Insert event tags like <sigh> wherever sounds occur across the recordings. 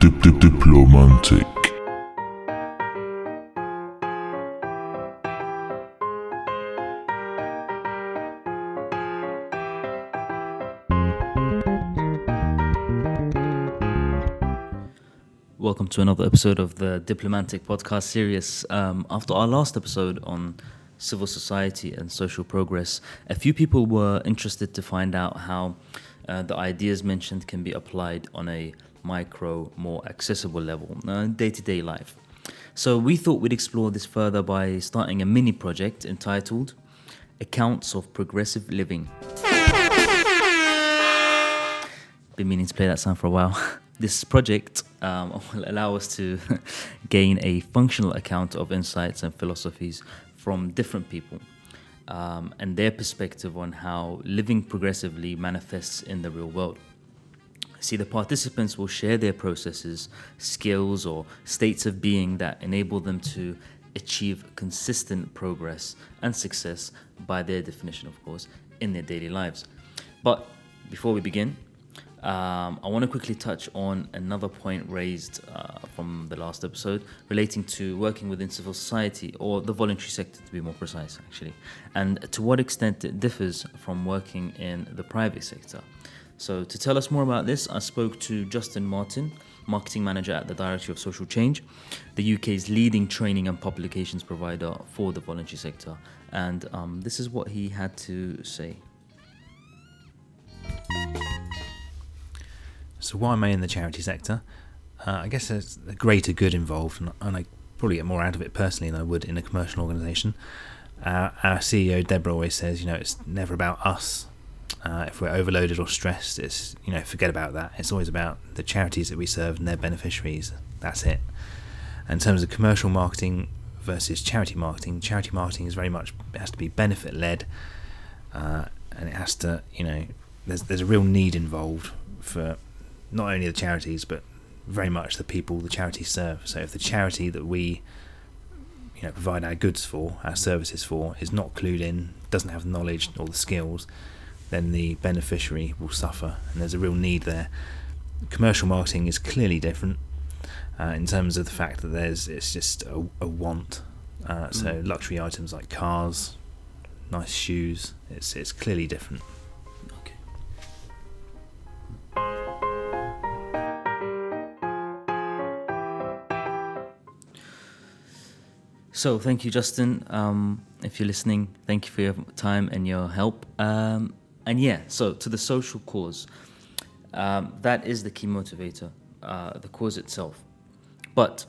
dip, dip. Welcome to another episode of the Diplomantiq podcast series. Um, after our last episode on civil society and social progress, a few people were interested to find out how uh, the ideas mentioned can be applied on a micro, more accessible level, day to day life. So we thought we'd explore this further by starting a mini project entitled Accounts of Progressive Living. Been meaning to play that sound for a while. <laughs> This project um, <laughs> will allow us to <laughs> gain a functional account of insights and philosophies from different people um, and their perspective on how living progressively manifests in the real world. See, the participants will share their processes, skills, or states of being that enable them to achieve consistent progress and success by their definition, of course, in their daily lives. But before we begin, um, I want to quickly touch on another point raised uh, from the last episode relating to working within civil society or the voluntary sector, to be more precise, actually, and to what extent it differs from working in the private sector. So, to tell us more about this, I spoke to Justin Martin, marketing manager at the Directory of Social Change, the UK's leading training and publications provider for the voluntary sector. And um, this is what he had to say. So why am I in the charity sector? Uh, I guess there's a greater good involved, and, and, I probably get more out of it personally than I would in a commercial organisation. Uh, our CEO Deborah always says, you know, it's never about us. Uh, if we're overloaded or stressed, it's you know, forget about that. It's always about the charities that we serve and their beneficiaries. That's it. In terms of commercial marketing versus charity marketing, charity marketing is very much has to be benefit led, uh, and it has to, you know, there's there's a real need involved for not only the charities but very much the people the charities serve. So if the charity that we you know provide our goods for, our services for, is not clued in, doesn't have the knowledge or the skills, then the beneficiary will suffer, and there's a real need there. Commercial marketing is clearly different uh, in terms of the fact that there's it's just a, a want. Uh, so mm. luxury items like cars, nice shoes, it's it's clearly different. So, thank you, Justin. Um, if you're listening, thank you for your time and your help. Um, and yeah, so to the social cause, um, that is the key motivator, uh, the cause itself. But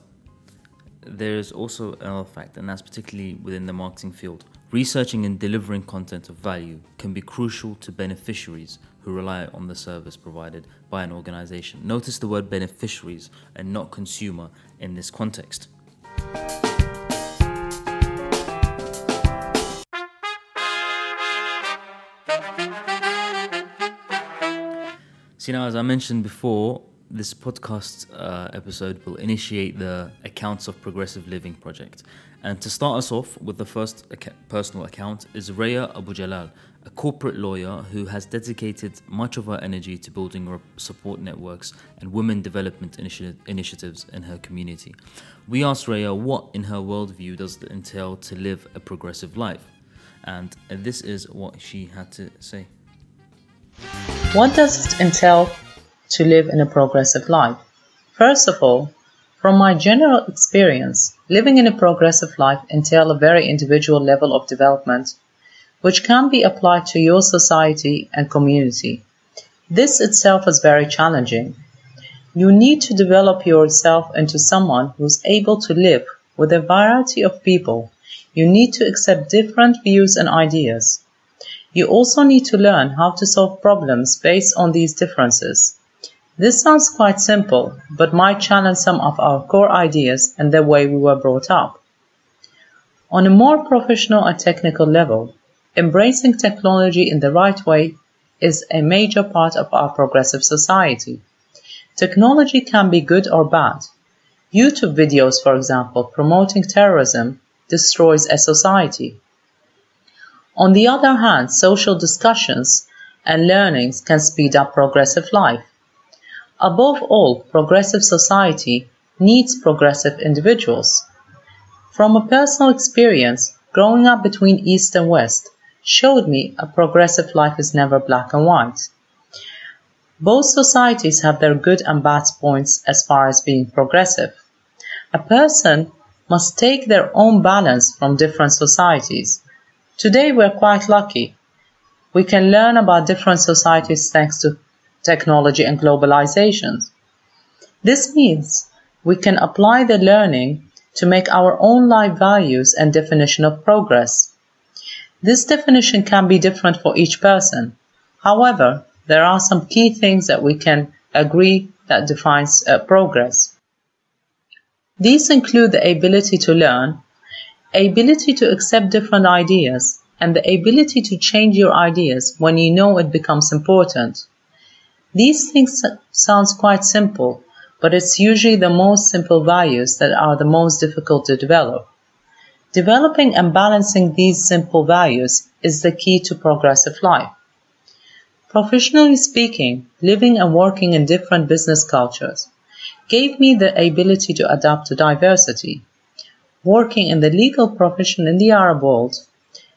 there's also another fact, and that's particularly within the marketing field. Researching and delivering content of value can be crucial to beneficiaries who rely on the service provided by an organization. Notice the word beneficiaries and not consumer in this context. See, now, as I mentioned before, this podcast uh, episode will initiate the Accounts of Progressive Living project. And to start us off with the first ac- personal account is Raya Abugulal, a corporate lawyer who has dedicated much of her energy to building support networks and women development initi- initiatives in her community. We asked Raya what, in her worldview, does it entail to live a progressive life? And this is what she had to say. What does it entail to live in a progressive life? First of all, from my general experience, living in a progressive life entails a very individual level of development, which can be applied to your society and community. This itself is very challenging. You need to develop yourself into someone who's able to live with a variety of people. You need to accept different views and ideas. You also need to learn how to solve problems based on these differences. This sounds quite simple, but might challenge some of our core ideas and the way we were brought up. On a more professional and technical level, embracing technology in the right way is a major part of our progressive society. Technology can be good or bad. YouTube videos, for example, promoting terrorism destroys a society. On the other hand, social discussions and learnings can speed up progressive life. Above all, progressive society needs progressive individuals. From a personal experience, growing up between East and West showed me a progressive life is never black and white. Both societies have their good and bad points as far as being progressive. A person must take their own balance from different societies. Today we're quite lucky. We can learn about different societies thanks to technology and globalization. This means we can apply the learning to make our own life values and definition of progress. This definition can be different for each person. However, there are some key things that we can agree that defines uh, progress. These include the ability to learn, ability to accept different ideas, and the ability to change your ideas when you know it becomes important. These things sounds quite simple, but it's usually the most simple values that are the most difficult to develop. Developing and balancing these simple values is the key to progressive life. Professionally speaking, living and working in different business cultures gave me the ability to adapt to diversity. Working in the legal profession in the Arab world,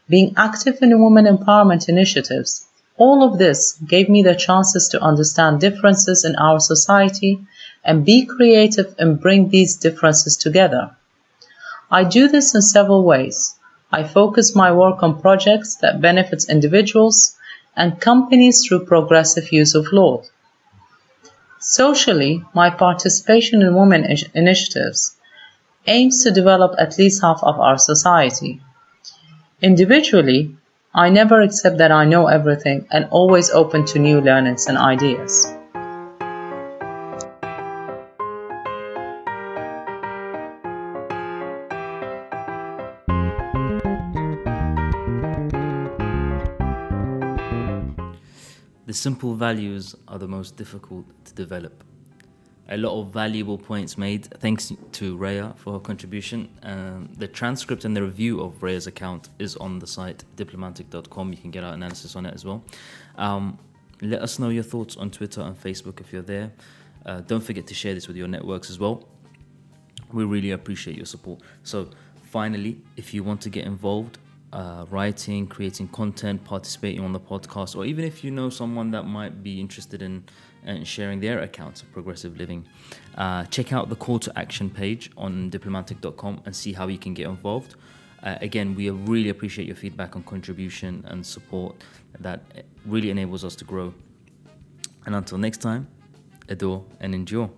being active in women empowerment initiatives, all of this gave me the chances to understand differences in our society and be creative and bring these differences together. I do this in several ways. I focus my work on projects that benefits individuals and companies through progressive use of law. Socially, my participation in women initiatives aims to develop at least half of our society. Individually, I never accept that I know everything and always open to new learnings and ideas. The simple values are the most difficult to develop. A lot of valuable points made. Thanks to Raya for her contribution. Um, the transcript and the review of Raya's account is on the site diplomantiq.com. You can get our analysis on it as well. Um, let us know your thoughts on Twitter and Facebook if you're there. Uh, don't forget to share this with your networks as well. We really appreciate your support. So, finally, if you want to get involved, uh, writing, creating content, participating on the podcast, or even if you know someone that might be interested in and sharing their accounts of progressive living. Uh, check out the call to action page on diplomantiq.com and see how you can get involved. Uh, again, we really appreciate your feedback and contribution and support. That really enables us to grow. And until next time, adore and endure.